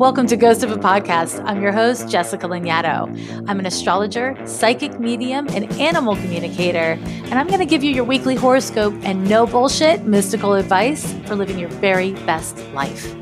Welcome to Ghost of a Podcast. I'm your host, Jessica Lanyadoo. I'm an astrologer, psychic medium, and animal communicator, and I'm going to give you your weekly horoscope and no bullshit mystical advice for living your very best life.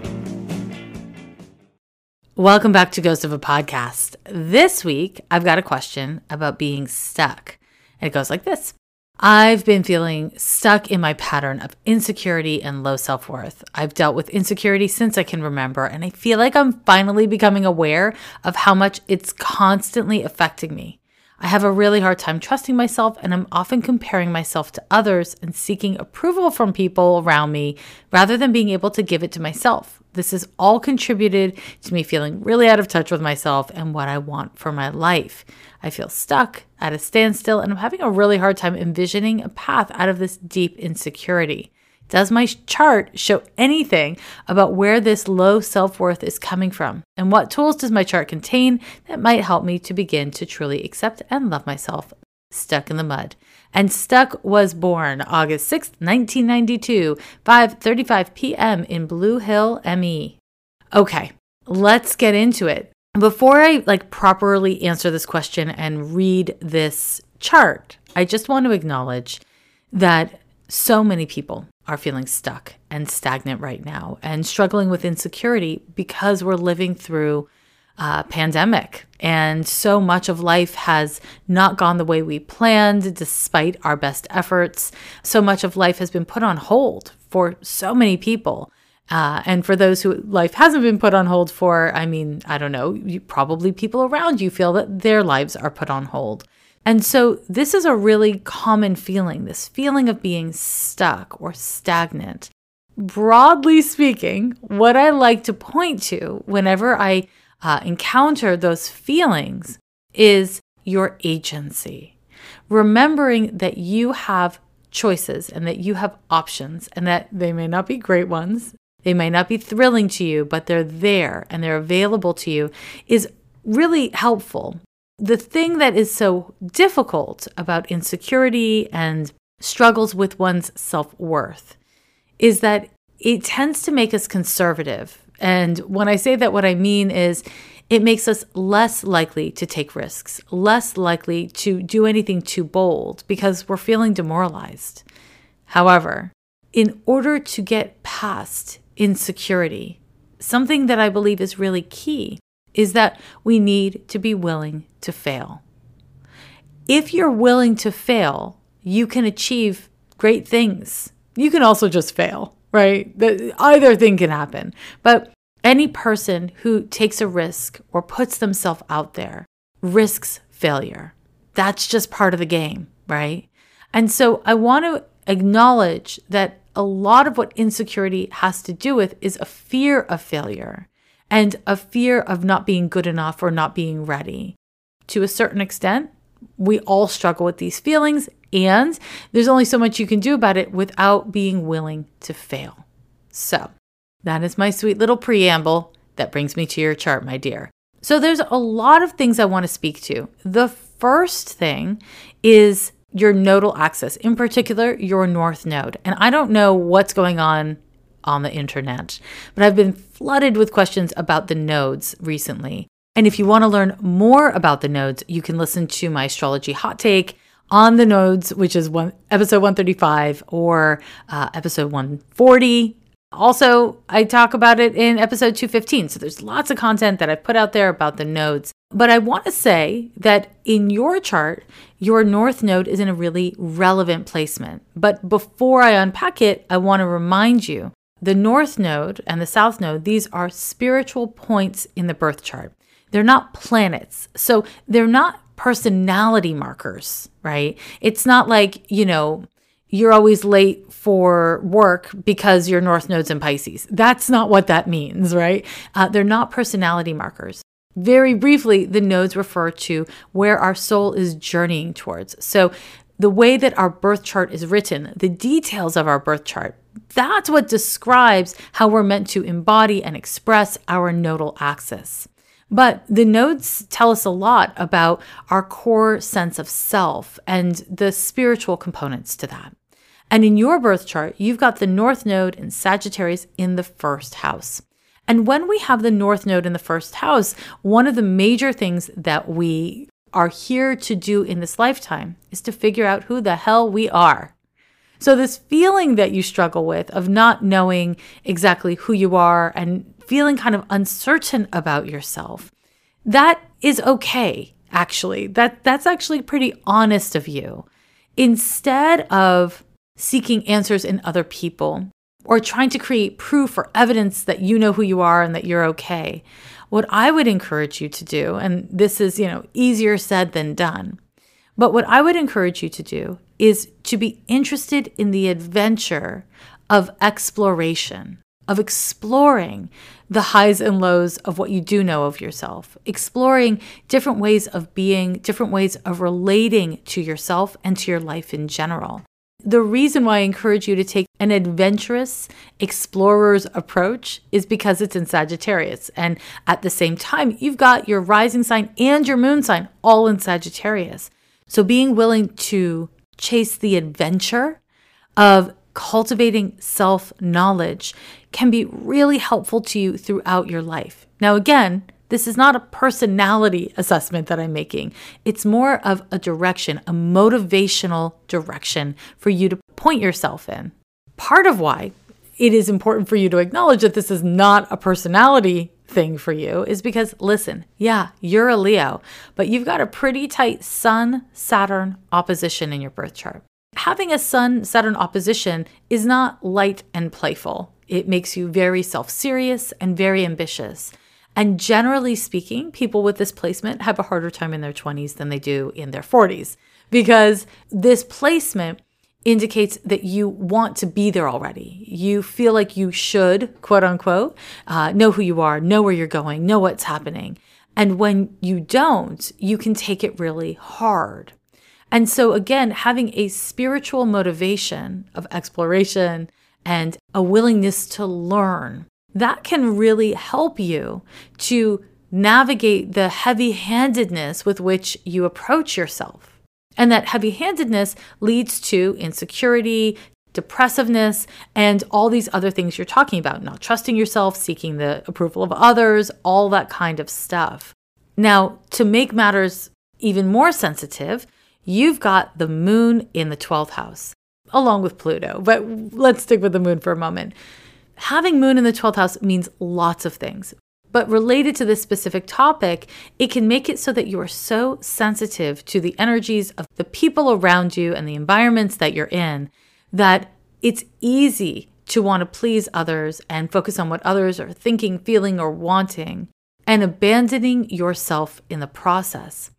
Welcome back to Ghost of a Podcast. This week, I've got a question about being stuck, and it goes like this I've been feeling stuck in my pattern of insecurity and low self worth. I've dealt with insecurity since I can remember, and I feel like I'm finally becoming aware of how much it's constantly affecting me. I have a really hard time trusting myself, and I'm often comparing myself to others and seeking approval from people around me rather than being able to give it to myself. This has all contributed to me feeling really out of touch with myself and what I want for my life. I feel stuck at a standstill and I'm having a really hard time envisioning a path out of this deep insecurity. Does my chart show anything about where this low self worth is coming from? And what tools does my chart contain that might help me to begin to truly accept and love myself? Stuck in the mud. And Stuck was born August 6th, 1992, 5:35 p.m. in Blue Hill, ME. Okay, let's get into it. Before I like properly answer this question and read this chart, I just want to acknowledge that so many people are feeling stuck and stagnant right now and struggling with insecurity because we're living through a pandemic and so much of life has not gone the way we planned despite our best efforts. So much of life has been put on hold for so many people. Uh, and for those who life hasn't been put on hold for, I mean, I don't know, you, probably people around you feel that their lives are put on hold. And so this is a really common feeling, this feeling of being stuck or stagnant. Broadly speaking, what I like to point to whenever I uh, encounter those feelings is your agency. Remembering that you have choices and that you have options and that they may not be great ones they may not be thrilling to you, but they're there and they're available to you is really helpful. The thing that is so difficult about insecurity and struggles with one's self worth is that it tends to make us conservative. And when I say that, what I mean is it makes us less likely to take risks, less likely to do anything too bold because we're feeling demoralized. However, in order to get past insecurity. Something that I believe is really key is that we need to be willing to fail. If you're willing to fail, you can achieve great things. You can also just fail, right? That either thing can happen. But any person who takes a risk or puts themselves out there risks failure. That's just part of the game, right? And so I want to acknowledge that a lot of what insecurity has to do with is a fear of failure and a fear of not being good enough or not being ready. To a certain extent, we all struggle with these feelings, and there's only so much you can do about it without being willing to fail. So, that is my sweet little preamble that brings me to your chart, my dear. So, there's a lot of things I want to speak to. The first thing is your nodal axis, in particular, your north node. And I don't know what's going on on the internet, but I've been flooded with questions about the nodes recently. And if you want to learn more about the nodes, you can listen to my astrology hot take on the nodes, which is one episode 135 or uh, episode 140. Also, I talk about it in episode 215. So there's lots of content that I've put out there about the nodes. But I want to say that in your chart, your north node is in a really relevant placement. But before I unpack it, I want to remind you the north node and the south node, these are spiritual points in the birth chart. They're not planets. So they're not personality markers, right? It's not like, you know, you're always late for work because your north node's in Pisces. That's not what that means, right? Uh, they're not personality markers. Very briefly, the nodes refer to where our soul is journeying towards. So, the way that our birth chart is written, the details of our birth chart, that's what describes how we're meant to embody and express our nodal axis. But the nodes tell us a lot about our core sense of self and the spiritual components to that. And in your birth chart, you've got the North Node in Sagittarius in the first house. And when we have the North Node in the first house, one of the major things that we are here to do in this lifetime is to figure out who the hell we are. So, this feeling that you struggle with of not knowing exactly who you are and feeling kind of uncertain about yourself, that is okay, actually. That, that's actually pretty honest of you. Instead of seeking answers in other people or trying to create proof or evidence that you know who you are and that you're okay, what I would encourage you to do, and this is, you know, easier said than done, but what I would encourage you to do is to be interested in the adventure of exploration, of exploring the highs and lows of what you do know of yourself, exploring different ways of being, different ways of relating to yourself and to your life in general. The reason why I encourage you to take an adventurous explorer's approach is because it's in Sagittarius. And at the same time, you've got your rising sign and your moon sign all in Sagittarius. So being willing to chase the adventure of cultivating self knowledge can be really helpful to you throughout your life. Now, again, this is not a personality assessment that I'm making. It's more of a direction, a motivational direction for you to point yourself in. Part of why it is important for you to acknowledge that this is not a personality thing for you is because, listen, yeah, you're a Leo, but you've got a pretty tight Sun Saturn opposition in your birth chart. Having a Sun Saturn opposition is not light and playful. It makes you very self serious and very ambitious. And generally speaking, people with this placement have a harder time in their 20s than they do in their 40s because this placement indicates that you want to be there already. You feel like you should, quote unquote, uh, know who you are, know where you're going, know what's happening. And when you don't, you can take it really hard. And so, again, having a spiritual motivation of exploration and a willingness to learn, that can really help you to navigate the heavy handedness with which you approach yourself. And that heavy handedness leads to insecurity, depressiveness, and all these other things you're talking about not trusting yourself, seeking the approval of others, all that kind of stuff. Now, to make matters even more sensitive, you've got the moon in the 12th house, along with Pluto. But let's stick with the moon for a moment. Having moon in the 12th house means lots of things. But related to this specific topic, it can make it so that you are so sensitive to the energies of the people around you and the environments that you're in that it's easy to want to please others and focus on what others are thinking, feeling, or wanting, and abandoning yourself in the process.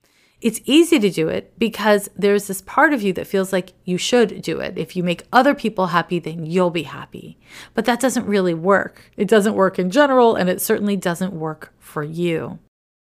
It's easy to do it because there's this part of you that feels like you should do it. If you make other people happy, then you'll be happy. But that doesn't really work. It doesn't work in general, and it certainly doesn't work for you.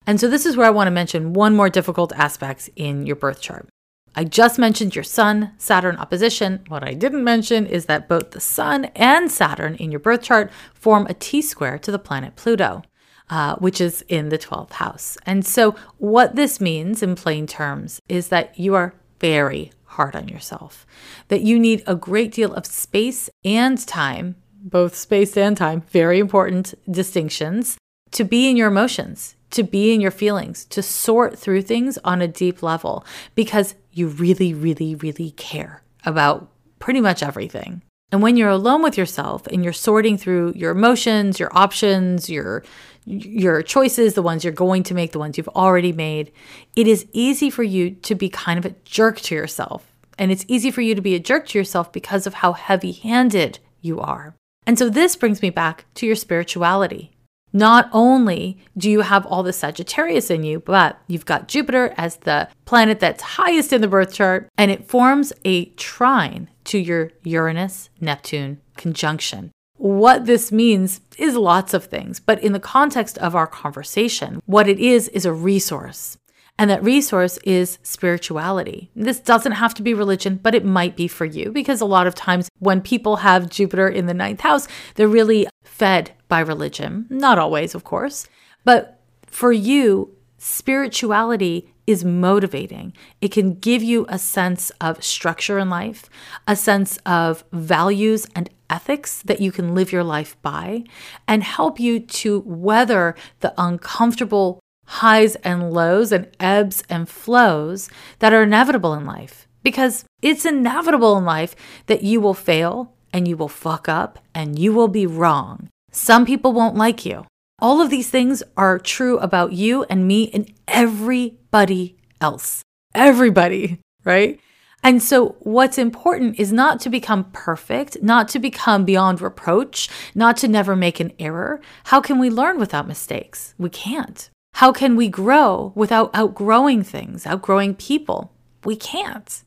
And so, this is where I want to mention one more difficult aspect in your birth chart. I just mentioned your Sun Saturn opposition. What I didn't mention is that both the Sun and Saturn in your birth chart form a T square to the planet Pluto uh, which is in the 12th house. And so, what this means in plain terms is that you are very hard on yourself, that you need a great deal of space and time, both space and time, very important distinctions, to be in your emotions, to be in your feelings, to sort through things on a deep level because you really, really, really care about pretty much everything. And when you're alone with yourself and you're sorting through your emotions, your options, your your choices, the ones you're going to make, the ones you've already made, it is easy for you to be kind of a jerk to yourself. And it's easy for you to be a jerk to yourself because of how heavy-handed you are. And so this brings me back to your spirituality. Not only do you have all the Sagittarius in you, but you've got Jupiter as the planet that's highest in the birth chart, and it forms a trine to your Uranus Neptune conjunction. What this means is lots of things, but in the context of our conversation, what it is is a resource. And that resource is spirituality. This doesn't have to be religion, but it might be for you because a lot of times when people have Jupiter in the ninth house, they're really fed by religion. Not always, of course. But for you, spirituality is motivating. It can give you a sense of structure in life, a sense of values and ethics that you can live your life by and help you to weather the uncomfortable highs and lows and ebbs and flows that are inevitable in life. Because it's inevitable in life that you will fail and you will fuck up and you will be wrong. Some people won't like you. All of these things are true about you and me and everybody else. Everybody, right? And so, what's important is not to become perfect, not to become beyond reproach, not to never make an error. How can we learn without mistakes? We can't. How can we grow without outgrowing things, outgrowing people? We can't.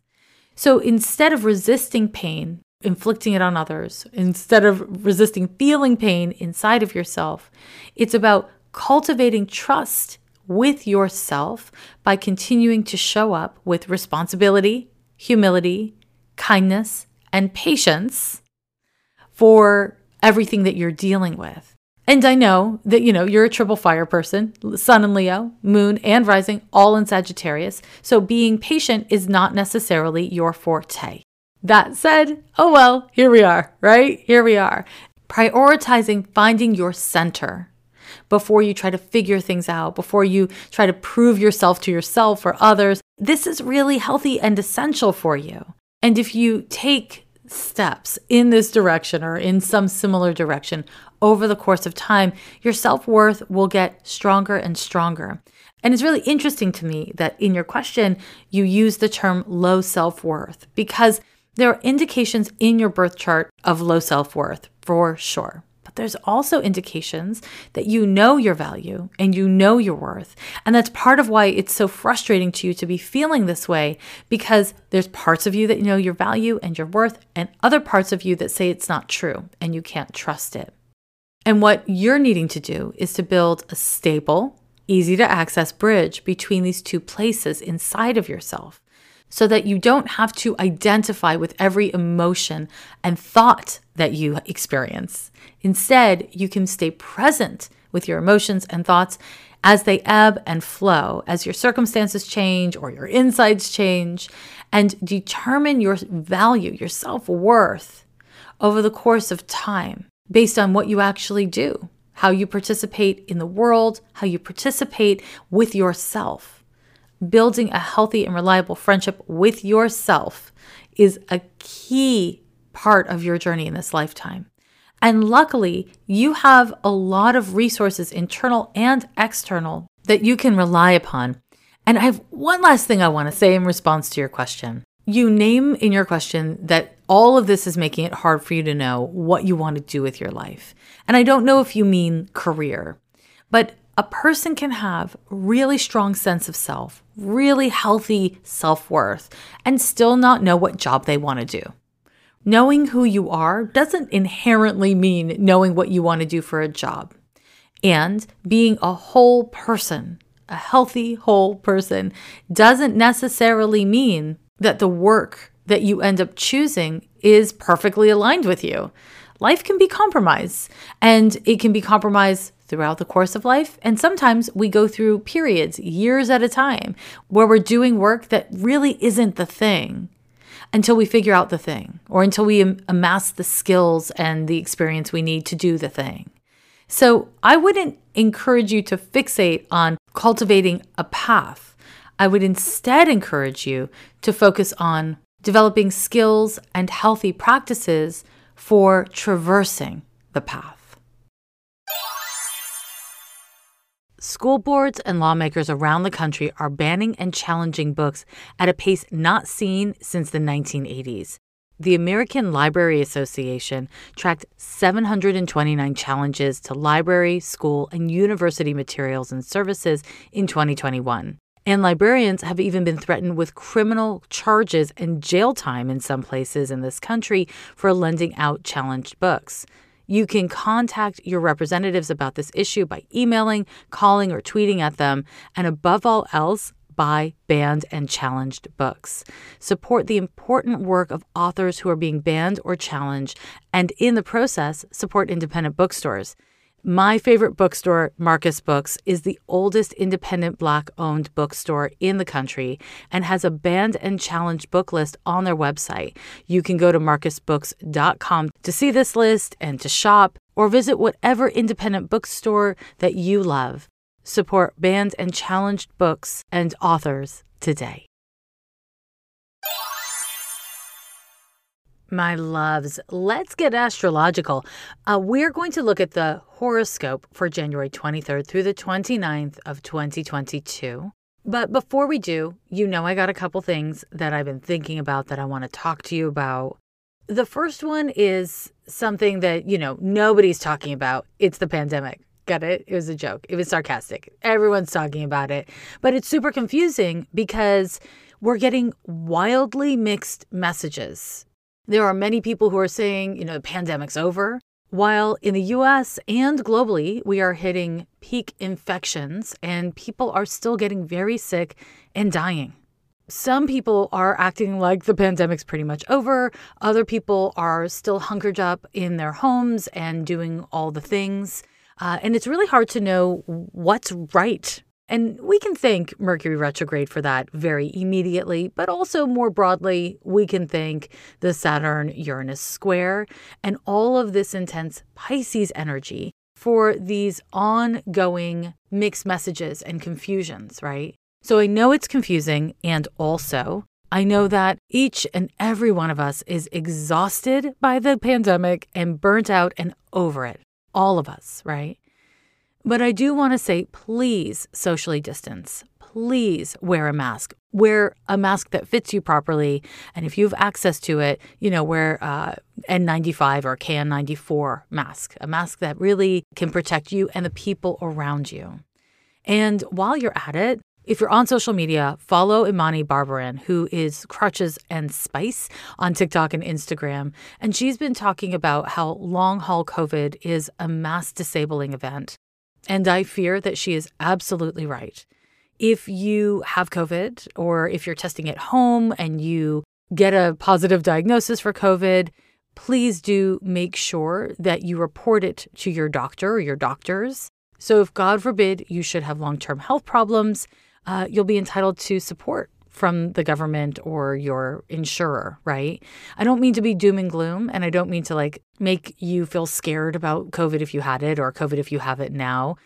So instead of resisting pain, inflicting it on others, instead of resisting feeling pain inside of yourself, it's about cultivating trust with yourself by continuing to show up with responsibility, humility, kindness, and patience for everything that you're dealing with. And I know that, you know, you're a triple fire person, sun and Leo, moon and rising, all in Sagittarius. So being patient is not necessarily your forte. That said, oh well, here we are, right? Here we are. Prioritizing finding your center before you try to figure things out, before you try to prove yourself to yourself or others. This is really healthy and essential for you. And if you take steps in this direction or in some similar direction over the course of time, your self worth will get stronger and stronger. And it's really interesting to me that in your question, you use the term low self worth because there are indications in your birth chart of low self worth for sure there's also indications that you know your value and you know your worth. And that's part of why it's so frustrating to you to be feeling this way because there's parts of you that know your value and your worth, and other parts of you that say it's not true and you can't trust it. And what you're needing to do is to build a stable, easy to access bridge between these two places inside of yourself so that you don't have to identify with every emotion and thought that you experience. Instead, you can stay present with your emotions and thoughts as they ebb and flow, as your circumstances change or your insides change, and determine your value, your self worth over the course of time based on what you actually do, how you participate in the world, how you participate with yourself building a healthy and reliable friendship with yourself is a key part of your journey in this lifetime. And luckily, you have a lot of resources, internal and external, that you can rely upon. And I have one last thing I want to say in response to your question. You name in your question that all of this is making it hard for you to know what you want to do with your life. And I don't know if you mean career, but a person can have really strong sense of self, really healthy self-worth and still not know what job they want to do. Knowing who you are doesn't inherently mean knowing what you want to do for a job. And being a whole person, a healthy whole person doesn't necessarily mean that the work that you end up choosing is perfectly aligned with you. Life can be compromised, and it can be compromised throughout the course of life. And sometimes we go through periods, years at a time, where we're doing work that really isn't the thing until we figure out the thing or until we amass the skills and the experience we need to do the thing. So I wouldn't encourage you to fixate on cultivating a path. I would instead encourage you to focus on developing skills and healthy practices for traversing the path. School boards and lawmakers around the country are banning and challenging books at a pace not seen since the 1980s. The American Library Association tracked 729 challenges to library, school, and university materials and services in 2021. And librarians have even been threatened with criminal charges and jail time in some places in this country for lending out challenged books. You can contact your representatives about this issue by emailing, calling, or tweeting at them. And above all else, buy banned and challenged books. Support the important work of authors who are being banned or challenged, and in the process, support independent bookstores. My favorite bookstore, Marcus Books, is the oldest independent Black owned bookstore in the country and has a banned and challenged book list on their website. You can go to marcusbooks.com to see this list and to shop or visit whatever independent bookstore that you love. Support banned and challenged books and authors today. My loves, let's get astrological. Uh, we're going to look at the horoscope for January 23rd through the 29th of 2022. But before we do, you know I got a couple things that I've been thinking about that I want to talk to you about. The first one is something that, you know, nobody's talking about. It's the pandemic. Got it? It was a joke. It was sarcastic. Everyone's talking about it. But it's super confusing because we're getting wildly mixed messages there are many people who are saying, you know, the pandemic's over. While in the US and globally, we are hitting peak infections and people are still getting very sick and dying. Some people are acting like the pandemic's pretty much over. Other people are still hunkered up in their homes and doing all the things. Uh, and it's really hard to know what's right and we can thank Mercury retrograde for that very immediately, but also more broadly, we can thank the Saturn Uranus square and all of this intense Pisces energy for these ongoing mixed messages and confusions, right? So I know it's confusing, and also I know that each and every one of us is exhausted by the pandemic and burnt out and over it. All of us, right? But I do want to say please socially distance. Please wear a mask. Wear a mask that fits you properly. And if you have access to it, you know, wear uh, N95 or KN94 mask, a mask that really can protect you and the people around you. And while you're at it, if you're on social media, follow Imani Barbarin, who is Crutches and Spice on TikTok and Instagram. And she's been talking about how long haul COVID is a mass disabling event and I fear that she is absolutely right. If you have COVID or if you're testing at home and you get a positive diagnosis for COVID, please do make sure that you report it to your doctor or your doctors. So, if God forbid you should have long term health problems, uh, you'll be entitled to support from the government or your insurer, right? I don't mean to be doom and gloom, and I don't mean to like make you feel scared about COVID if you had it or COVID if you have it now.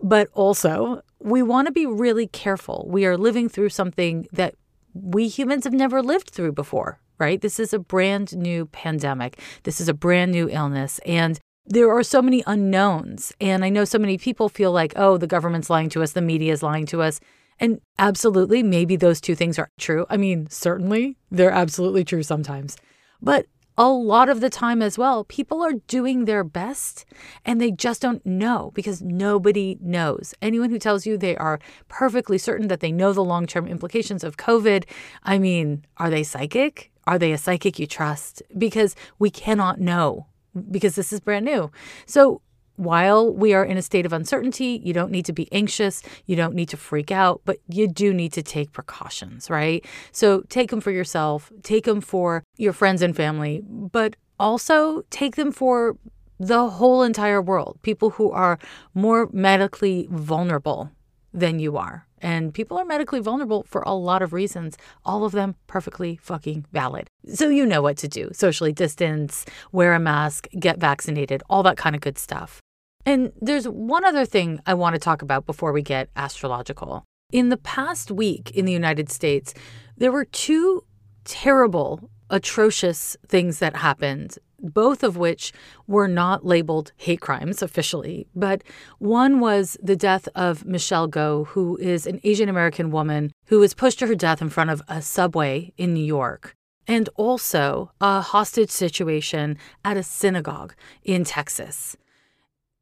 But also, we want to be really careful. We are living through something that we humans have never lived through before, right? This is a brand new pandemic. This is a brand new illness. And there are so many unknowns. And I know so many people feel like, oh, the government's lying to us, the media is lying to us. And absolutely, maybe those two things are true. I mean, certainly they're absolutely true sometimes. But a lot of the time as well, people are doing their best and they just don't know because nobody knows. Anyone who tells you they are perfectly certain that they know the long term implications of COVID, I mean, are they psychic? Are they a psychic you trust? Because we cannot know because this is brand new. So while we are in a state of uncertainty, you don't need to be anxious. You don't need to freak out, but you do need to take precautions, right? So take them for yourself, take them for your friends and family, but also take them for the whole entire world, people who are more medically vulnerable than you are. And people are medically vulnerable for a lot of reasons, all of them perfectly fucking valid. So you know what to do socially distance, wear a mask, get vaccinated, all that kind of good stuff. And there's one other thing I want to talk about before we get astrological. In the past week in the United States, there were two terrible, atrocious things that happened, both of which were not labeled hate crimes officially. But one was the death of Michelle Go, who is an Asian American woman who was pushed to her death in front of a subway in New York. And also a hostage situation at a synagogue in Texas.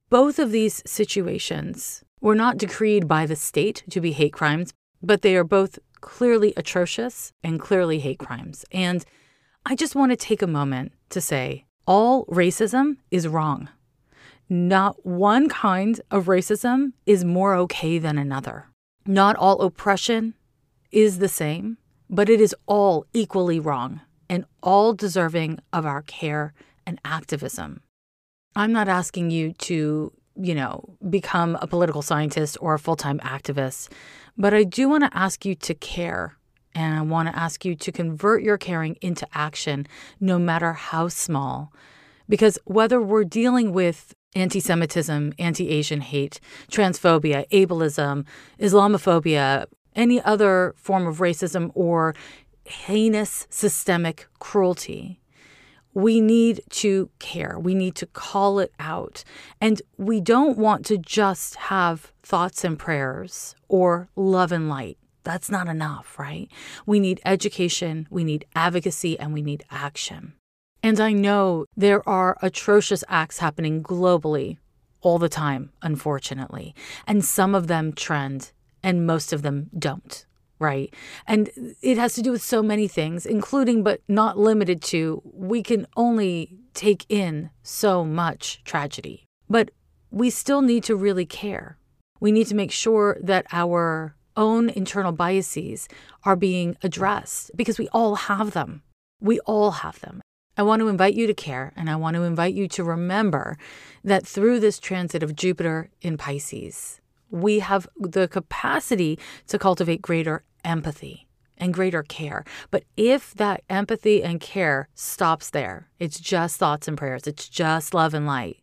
Both of these situations were not decreed by the state to be hate crimes, but they are both clearly atrocious and clearly hate crimes. And I just want to take a moment to say all racism is wrong. Not one kind of racism is more okay than another. Not all oppression is the same, but it is all equally wrong and all deserving of our care and activism. I'm not asking you to you know, become a political scientist or a full time activist. But I do want to ask you to care. And I want to ask you to convert your caring into action, no matter how small. Because whether we're dealing with anti Semitism, anti Asian hate, transphobia, ableism, Islamophobia, any other form of racism, or heinous systemic cruelty, we need to care. We need to call it out. And we don't want to just have thoughts and prayers or love and light. That's not enough, right? We need education, we need advocacy, and we need action. And I know there are atrocious acts happening globally all the time, unfortunately. And some of them trend, and most of them don't right? And it has to do with so many things, including but not limited to we can only take in so much tragedy. But we still need to really care. We need to make sure that our own internal biases are being addressed because we all have them. We all have them. I want to invite you to care and I want to invite you to remember that through this transit of Jupiter in Pisces, we have the capacity to cultivate greater empathy and greater care. But if that empathy and care stops there, it's just thoughts and prayers, it's just love and light,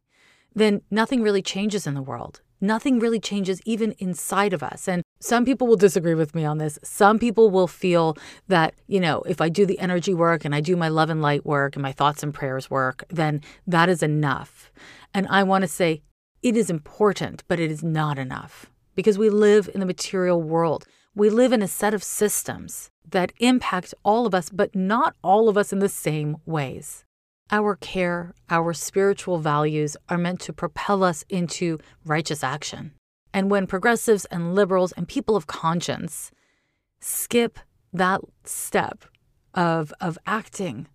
then nothing really changes in the world. Nothing really changes even inside of us. And some people will disagree with me on this. Some people will feel that, you know, if I do the energy work and I do my love and light work and my thoughts and prayers work, then that is enough. And I want to say, it is important, but it is not enough because we live in the material world. We live in a set of systems that impact all of us, but not all of us in the same ways. Our care, our spiritual values are meant to propel us into righteous action. And when progressives and liberals and people of conscience skip that step of, of acting,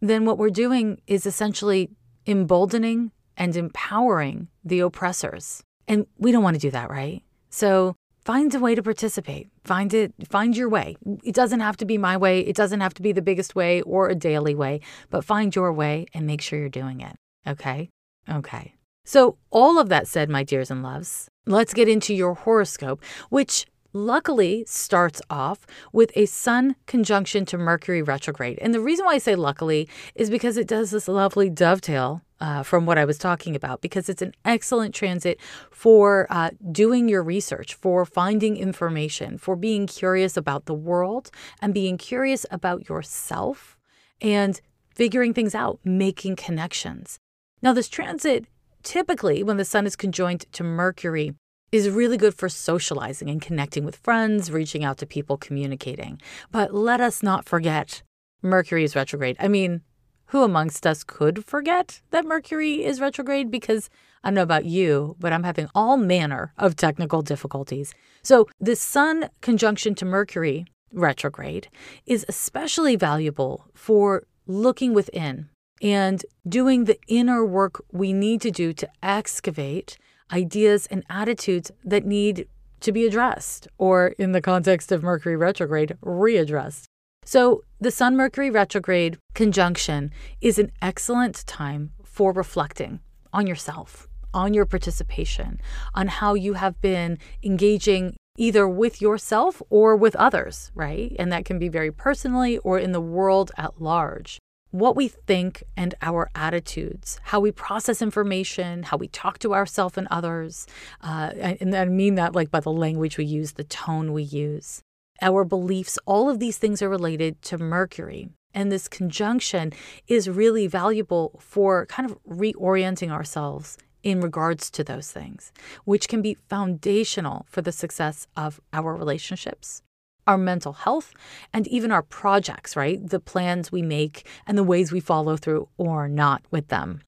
then what we're doing is essentially emboldening and empowering the oppressors. And we don't want to do that, right? So find a way to participate. Find it, find your way. It doesn't have to be my way. It doesn't have to be the biggest way or a daily way, but find your way and make sure you're doing it. Okay? Okay. So, all of that said, my dears and loves, let's get into your horoscope, which luckily starts off with a Sun conjunction to Mercury retrograde. And the reason why I say luckily is because it does this lovely dovetail uh, from what I was talking about because it's an excellent transit for uh, doing your research, for finding information, for being curious about the world and being curious about yourself and figuring things out, making connections. Now, this transit typically, when the sun is conjoined to Mercury, is really good for socializing and connecting with friends, reaching out to people, communicating. But let us not forget Mercury is retrograde. I mean, who amongst us could forget that Mercury is retrograde? Because I don't know about you, but I'm having all manner of technical difficulties. So, the Sun conjunction to Mercury retrograde is especially valuable for looking within and doing the inner work we need to do to excavate ideas and attitudes that need to be addressed, or in the context of Mercury retrograde, readdressed. So, the Sun Mercury retrograde conjunction is an excellent time for reflecting on yourself, on your participation, on how you have been engaging either with yourself or with others, right? And that can be very personally or in the world at large. What we think and our attitudes, how we process information, how we talk to ourselves and others. Uh, and I mean that like by the language we use, the tone we use our beliefs, all of these things are related to Mercury. And this conjunction is really valuable for kind of reorienting ourselves in regards to those things, which can be foundational for the success of our relationships, our mental health, and even our projects, right? The plans we make and the ways we follow through or not with them.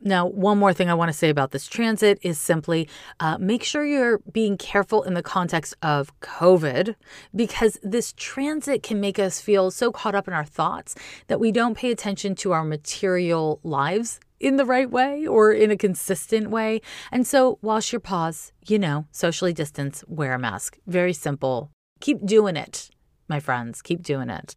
Now, one more thing I want to say about this transit is simply uh, make sure you're being careful in the context of COVID because this transit can make us feel so caught up in our thoughts that we don't pay attention to our material lives in the right way or in a consistent way. And so, wash your paws, you know, socially distance, wear a mask. Very simple. Keep doing it, my friends. Keep doing it.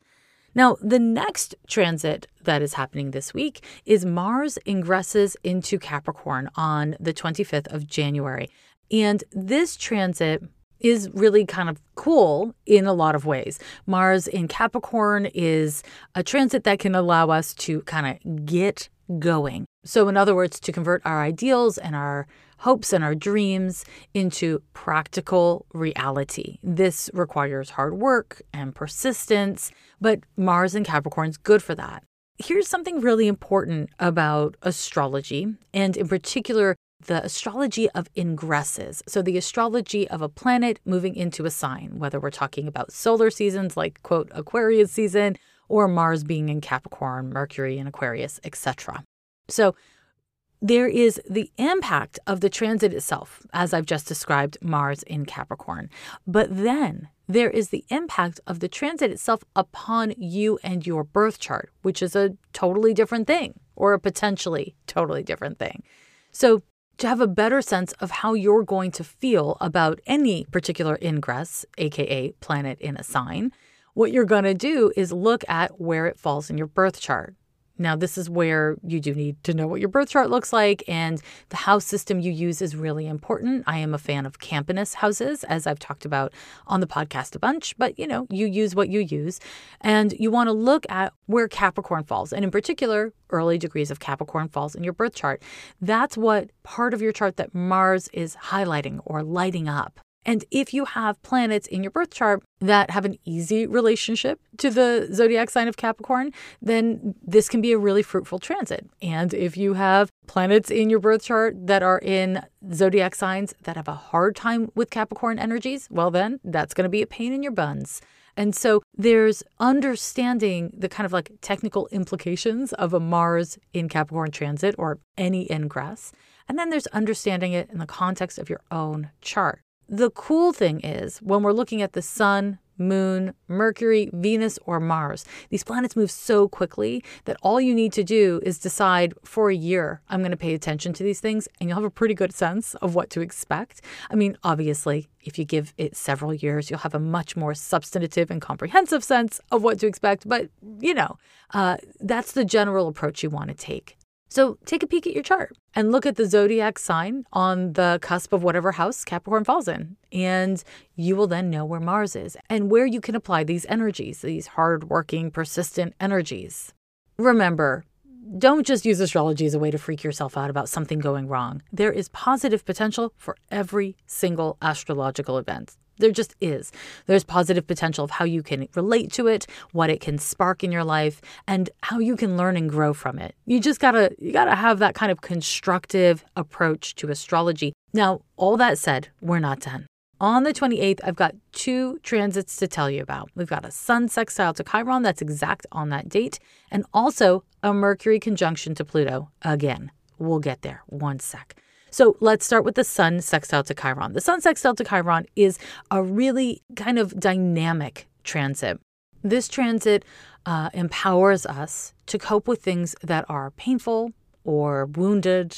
Now, the next transit that is happening this week is Mars ingresses into Capricorn on the 25th of January. And this transit is really kind of cool in a lot of ways. Mars in Capricorn is a transit that can allow us to kind of get going. So, in other words, to convert our ideals and our hopes and our dreams into practical reality. This requires hard work and persistence, but Mars and Capricorn is good for that. Here's something really important about astrology, and in particular, the astrology of ingresses. So, the astrology of a planet moving into a sign, whether we're talking about solar seasons like, quote, Aquarius season, or Mars being in Capricorn, Mercury in Aquarius, etc. So, there is the impact of the transit itself, as I've just described Mars in Capricorn. But then there is the impact of the transit itself upon you and your birth chart, which is a totally different thing or a potentially totally different thing. So, to have a better sense of how you're going to feel about any particular ingress, aka planet in a sign, what you're going to do is look at where it falls in your birth chart. Now, this is where you do need to know what your birth chart looks like, and the house system you use is really important. I am a fan of Campanus houses, as I've talked about on the podcast a bunch, but you know, you use what you use. And you want to look at where Capricorn falls, and in particular, early degrees of Capricorn falls in your birth chart. That's what part of your chart that Mars is highlighting or lighting up. And if you have planets in your birth chart that have an easy relationship to the zodiac sign of Capricorn, then this can be a really fruitful transit. And if you have planets in your birth chart that are in zodiac signs that have a hard time with Capricorn energies, well, then that's going to be a pain in your buns. And so there's understanding the kind of like technical implications of a Mars in Capricorn transit or any ingress. And then there's understanding it in the context of your own chart. The cool thing is when we're looking at the sun, moon, Mercury, Venus, or Mars, these planets move so quickly that all you need to do is decide for a year, I'm going to pay attention to these things, and you'll have a pretty good sense of what to expect. I mean, obviously, if you give it several years, you'll have a much more substantive and comprehensive sense of what to expect. But, you know, uh, that's the general approach you want to take. So take a peek at your chart and look at the zodiac sign on the cusp of whatever house Capricorn falls in. And you will then know where Mars is and where you can apply these energies, these hardworking, persistent energies. Remember, don't just use astrology as a way to freak yourself out about something going wrong. There is positive potential for every single astrological event. There just is. There's positive potential of how you can relate to it, what it can spark in your life, and how you can learn and grow from it. You just gotta you gotta have that kind of constructive approach to astrology. Now, all that said, we're not done. On the 28th, I've got two transits to tell you about. We've got a Sun sextile to Chiron that's exact on that date, and also a Mercury conjunction to Pluto again. We'll get there. One sec. So let's start with the Sun sextile to Chiron. The Sun sextile to Chiron is a really kind of dynamic transit. This transit uh, empowers us to cope with things that are painful or wounded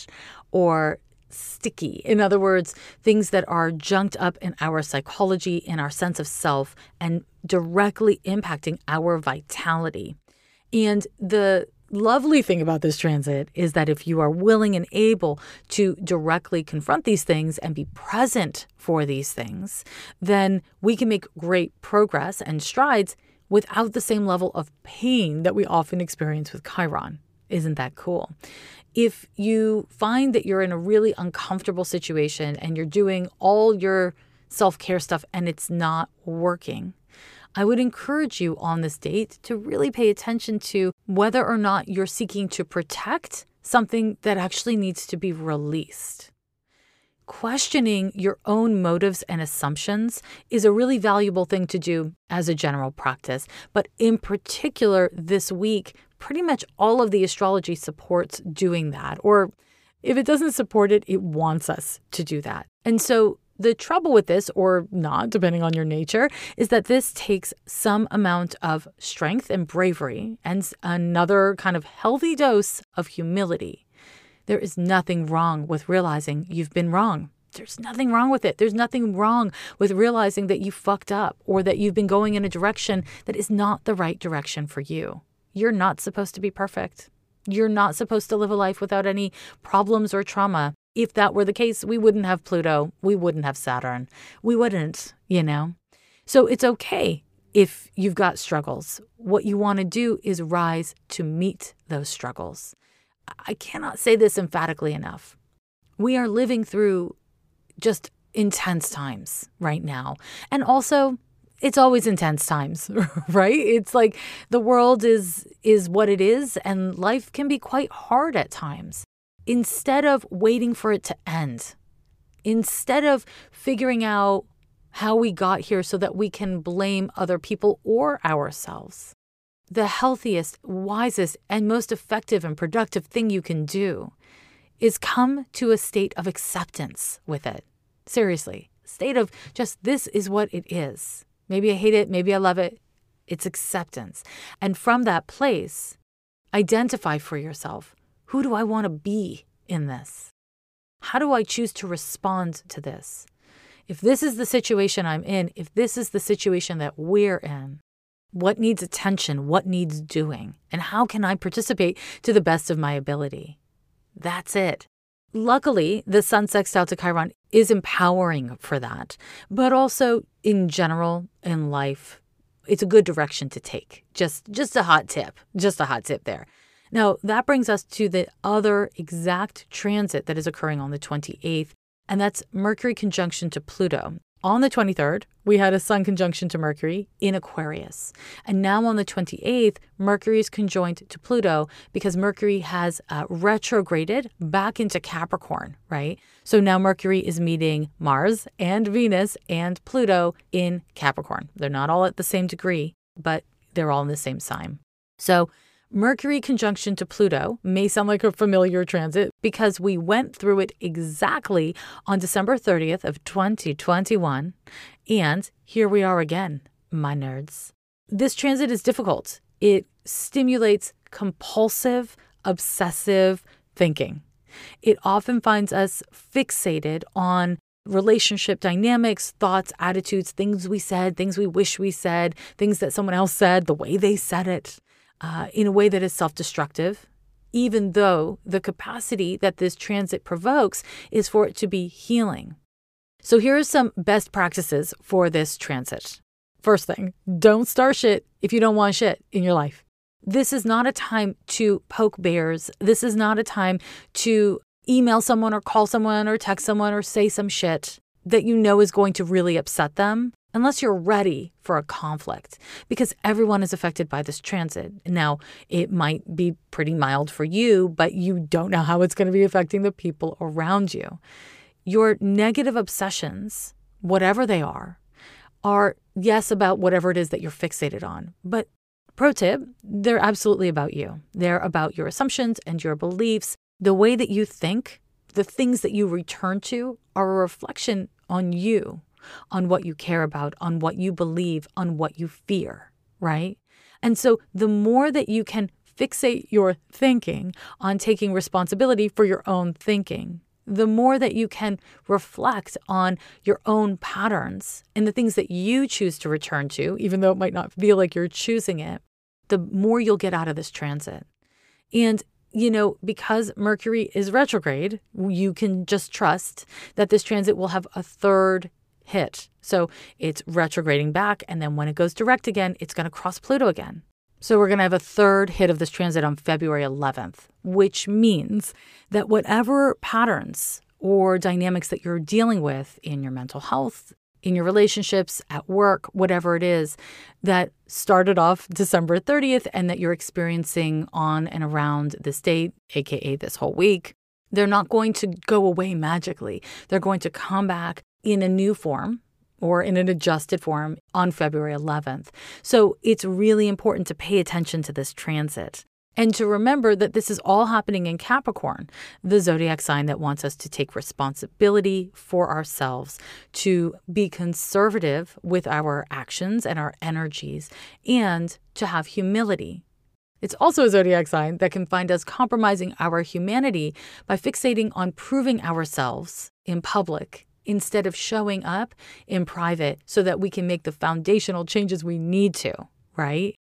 or sticky. In other words, things that are junked up in our psychology, in our sense of self, and directly impacting our vitality. And the lovely thing about this transit is that if you are willing and able to directly confront these things and be present for these things, then we can make great progress and strides without the same level of pain that we often experience with Chiron. Isn't that cool? If you find that you're in a really uncomfortable situation and you're doing all your self care stuff and it's not working, I would encourage you on this date to really pay attention to whether or not you're seeking to protect something that actually needs to be released. Questioning your own motives and assumptions is a really valuable thing to do as a general practice. But in particular, this week, pretty much all of the astrology supports doing that. Or if it doesn't support it, it wants us to do that. And so the trouble with this, or not, depending on your nature, is that this takes some amount of strength and bravery and another kind of healthy dose of humility. There is nothing wrong with realizing you've been wrong There's nothing wrong with it. There's nothing wrong with realizing that you fucked up or that you've been going in a direction that is not the right direction for you. You're not supposed to be perfect. You're not supposed to live a life without any problems or trauma. If that were the case, we wouldn't have Pluto. We wouldn't have Saturn. We wouldn't, you know? So it's okay if you've got struggles. What you want to do is rise to meet those struggles. I cannot say this emphatically enough. We are living through just intense times right now. And also, it's always intense times, right? It's like the world is is what it is and life can be quite hard at times. Instead of waiting for it to end, instead of figuring out how we got here so that we can blame other people or ourselves, the healthiest, wisest, and most effective and productive thing you can do is come to a state of acceptance with it. Seriously, state of just this is what it is. Maybe I hate it, maybe I love it. It's acceptance. And from that place, identify for yourself who do I want to be in this? How do I choose to respond to this? If this is the situation I'm in, if this is the situation that we're in, what needs attention? What needs doing? And how can I participate to the best of my ability? That's it. Luckily, the sun sextile to Chiron is empowering for that, but also in general in life, it's a good direction to take. Just just a hot tip, just a hot tip there. Now, that brings us to the other exact transit that is occurring on the 28th, and that's Mercury conjunction to Pluto. On the 23rd, we had a Sun conjunction to Mercury in Aquarius. And now on the 28th, Mercury is conjoined to Pluto because Mercury has uh, retrograded back into Capricorn, right? So now Mercury is meeting Mars and Venus and Pluto in Capricorn. They're not all at the same degree, but they're all in the same sign. So Mercury conjunction to Pluto may sound like a familiar transit because we went through it exactly on December 30th of 2021 and here we are again, my nerds. This transit is difficult. It stimulates compulsive, obsessive thinking. It often finds us fixated on relationship dynamics, thoughts, attitudes, things we said, things we wish we said, things that someone else said, the way they said it uh, in a way that is self destructive, even though the capacity that this transit provokes is for it to be healing. So, here are some best practices for this transit. First thing, don't start shit if you don't want shit in your life. This is not a time to poke bears. This is not a time to email someone or call someone or text someone or say some shit that you know is going to really upset them unless you're ready for a conflict, because everyone is affected by this transit. Now, it might be pretty mild for you, but you don't know how it's going to be affecting the people around you. Your negative obsessions, whatever they are, are yes about whatever it is that you're fixated on, but pro tip, they're absolutely about you. They're about your assumptions and your beliefs. The way that you think, the things that you return to are a reflection on you on what you care about, on what you believe, on what you fear, right? And so the more that you can fixate your thinking on taking responsibility for your own thinking, the more that you can reflect on your own patterns and the things that you choose to return to, even though it might not feel like you're choosing it, the more you'll get out of this transit. And you know, because Mercury is retrograde, you can just trust that this transit will have a third hit. So it's retrograding back. And then when it goes direct again, it's going to cross Pluto again. So we're going to have a third hit of this transit on February 11th, which means that whatever patterns or dynamics that you're dealing with in your mental health, in your relationships, at work, whatever it is, that started off December 30th and that you're experiencing on and around this date, AKA this whole week, they're not going to go away magically. They're going to come back in a new form or in an adjusted form on February 11th. So it's really important to pay attention to this transit and to remember that this is all happening in Capricorn, the zodiac sign that wants us to take responsibility for ourselves, to be conservative with our actions and our energies, and to have humility. It's also a zodiac sign that can find us compromising our humanity by fixating on proving ourselves in public instead of showing up in private so that we can make the foundational changes we need to, right?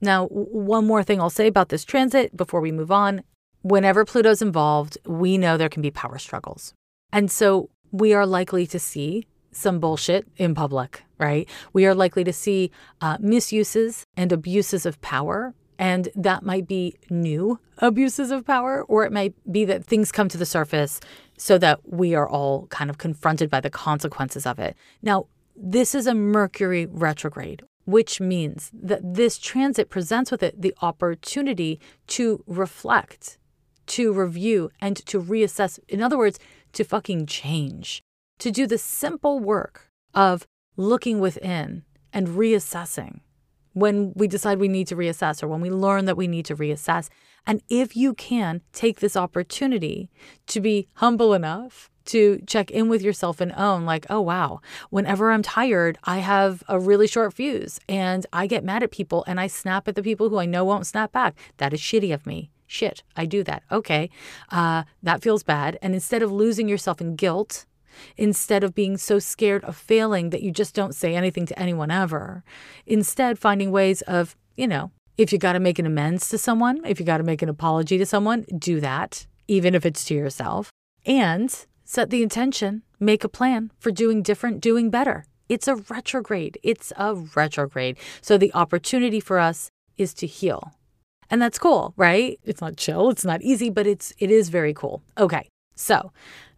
Now, one more thing I'll say about this transit before we move on. Whenever Pluto's involved, we know there can be power struggles. And so we are likely to see some bullshit in public, right? We are likely to see uh, misuses and abuses of power. And that might be new abuses of power, or it might be that things come to the surface so that we are all kind of confronted by the consequences of it. Now, this is a Mercury retrograde, which means that this transit presents with it the opportunity to reflect, to review, and to reassess. In other words, to fucking change, to do the simple work of looking within and reassessing when we decide we need to reassess or when we learn that we need to reassess. And if you can take this opportunity to be humble enough to check in with yourself and own, like, oh, wow, whenever I'm tired, I have a really short fuse and I get mad at people and I snap at the people who I know won't snap back. That is shitty of me. Shit, I do that. Okay, uh, that feels bad. And instead of losing yourself in guilt, instead of being so scared of failing that you just don't say anything to anyone ever, instead finding ways of, you know, if you got to make an amends to someone, if you got to make an apology to someone, do that, even if it's to yourself. And set the intention, make a plan for doing different, doing better. It's a retrograde. It's a retrograde. So the opportunity for us is to heal. And that's cool, right? It's not chill, it's not easy, but it's it is very cool. Okay. So,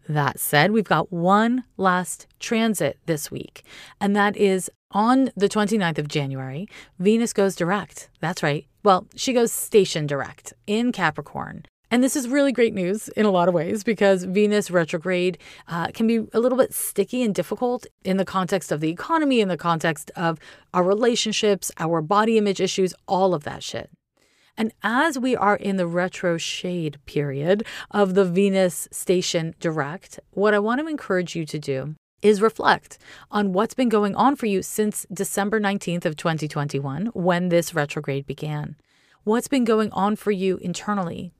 that said, we've got one last transit this week, and that is on the 29th of January. Venus goes direct. That's right. Well, she goes station direct in Capricorn. And this is really great news in a lot of ways because Venus retrograde uh, can be a little bit sticky and difficult in the context of the economy, in the context of our relationships, our body image issues, all of that shit. And as we are in the retro shade period of the Venus station direct, what I want to encourage you to do is reflect on what's been going on for you since December 19th of 2021 when this retrograde began. What's been going on for you internally?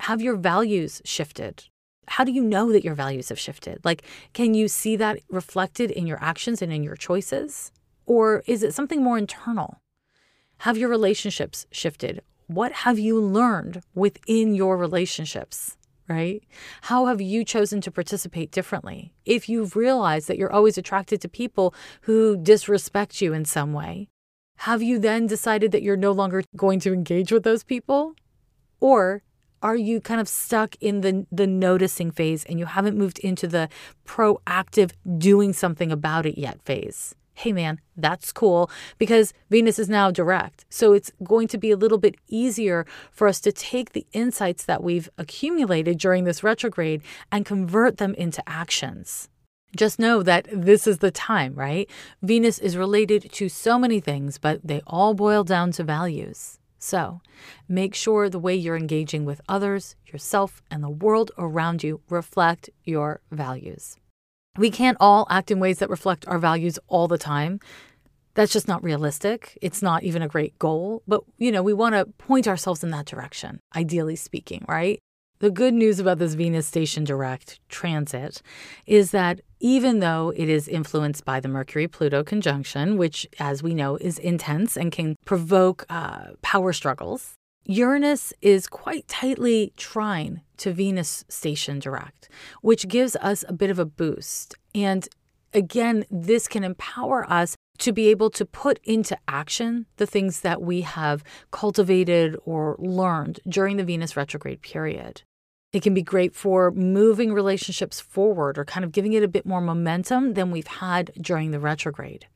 Have your values shifted? How do you know that your values have shifted? Like, can you see that reflected in your actions and in your choices? Or is it something more internal? Have your relationships shifted? What have you learned within your relationships? Right? How have you chosen to participate differently? If you've realized that you're always attracted to people who disrespect you in some way, have you then decided that you're no longer going to engage with those people? Or are you kind of stuck in the the noticing phase and you haven't moved into the proactive doing something about it yet phase? Hey man, that's cool because Venus is now direct. So it's going to be a little bit easier for us to take the insights that we've accumulated during this retrograde and convert them into actions. Just know that this is the time, right? Venus is related to so many things, but they all boil down to values. So make sure the way you're engaging with others, yourself, and the world around you reflect your values. We can't all act in ways that reflect our values all the time. That's just not realistic. It's not even a great goal, but you know, we want to point ourselves in that direction, ideally speaking, right? The good news about this Venus station direct transit is that even though it is influenced by the Mercury Pluto conjunction, which, as we know, is intense and can provoke uh, power struggles, Uranus is quite tightly trine to Venus station direct, which gives us a bit of a boost. And again, this can empower us to be able to put into action the things that we have cultivated or learned during the Venus retrograde period. It can be great for moving relationships forward or kind of giving it a bit more momentum than we've had during the retrograde.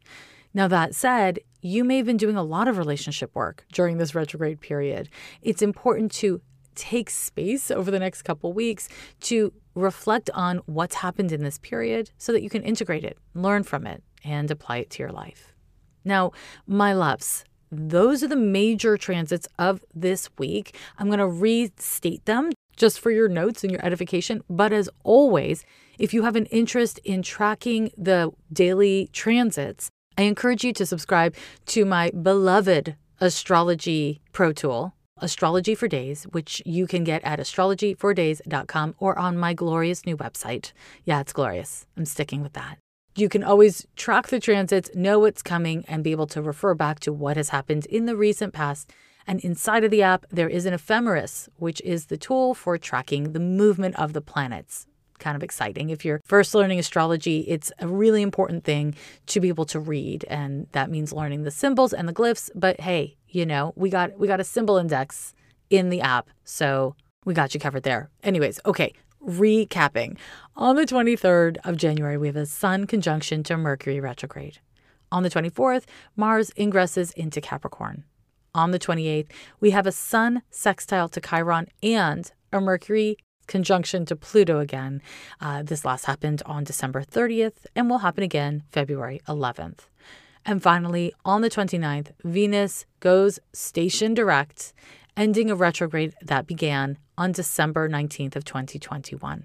Now, that said, you may have been doing a lot of relationship work during this retrograde period. It's important to take space over the next couple weeks to reflect on what's happened in this period so that you can integrate it, learn from it, and apply it to your life. Now, my loves, those are the major transits of this week. I'm going to restate them just for your notes and your edification. But as always, if you have an interest in tracking the daily transits, I encourage you to subscribe to my beloved astrology pro tool. Astrology for Days, which you can get at astrologyfordays.com or on my glorious new website. Yeah, it's glorious. I'm sticking with that. You can always track the transits, know what's coming, and be able to refer back to what has happened in the recent past. And inside of the app, there is an ephemeris, which is the tool for tracking the movement of the planets kind of exciting. If you're first learning astrology, it's a really important thing to be able to read and that means learning the symbols and the glyphs, but hey, you know, we got we got a symbol index in the app. So, we got you covered there. Anyways, okay, recapping. On the 23rd of January, we have a Sun conjunction to Mercury retrograde. On the 24th, Mars ingresses into Capricorn. On the 28th, we have a Sun sextile to Chiron and a Mercury conjunction to Pluto again. Uh, this last happened on December 30th and will happen again February 11th. And finally, on the 29th, Venus goes station direct, ending a retrograde that began on December 19th of 2021.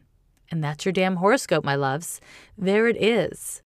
And that's your damn horoscope, my loves. There it is.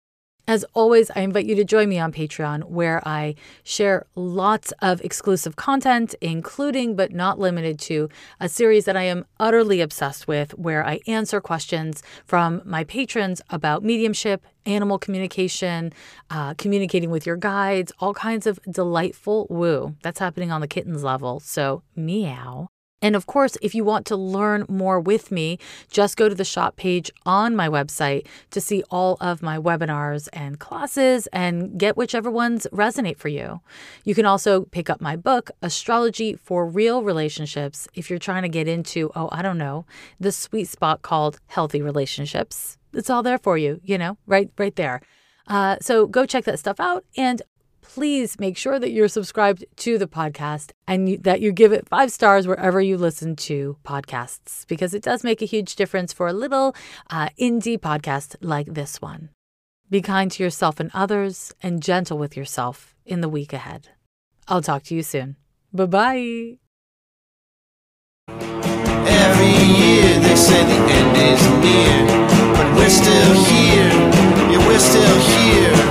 As always, I invite you to join me on Patreon, where I share lots of exclusive content, including but not limited to a series that I am utterly obsessed with, where I answer questions from my patrons about mediumship, animal communication, uh, communicating with your guides, all kinds of delightful woo. That's happening on the kittens level. So, meow. And of course, if you want to learn more with me, just go to the shop page on my website to see all of my webinars and classes and get whichever ones resonate for you. You can also pick up my book, Astrology for Real Relationships, if you're trying to get into, oh, I don't know, the sweet spot called healthy relationships. It's all there for you, you know, right right there. Uh, so go check that stuff out. And please make sure that you're subscribed to the podcast and you, that you give it five stars wherever you listen to podcasts, because it does make a huge difference for a little uh, indie podcast like this one. Be kind to yourself and others and gentle with yourself in the week ahead. I'll talk to you soon. Bye bye. Every year they say the end is near, but we're still here. Yeah, we're still here.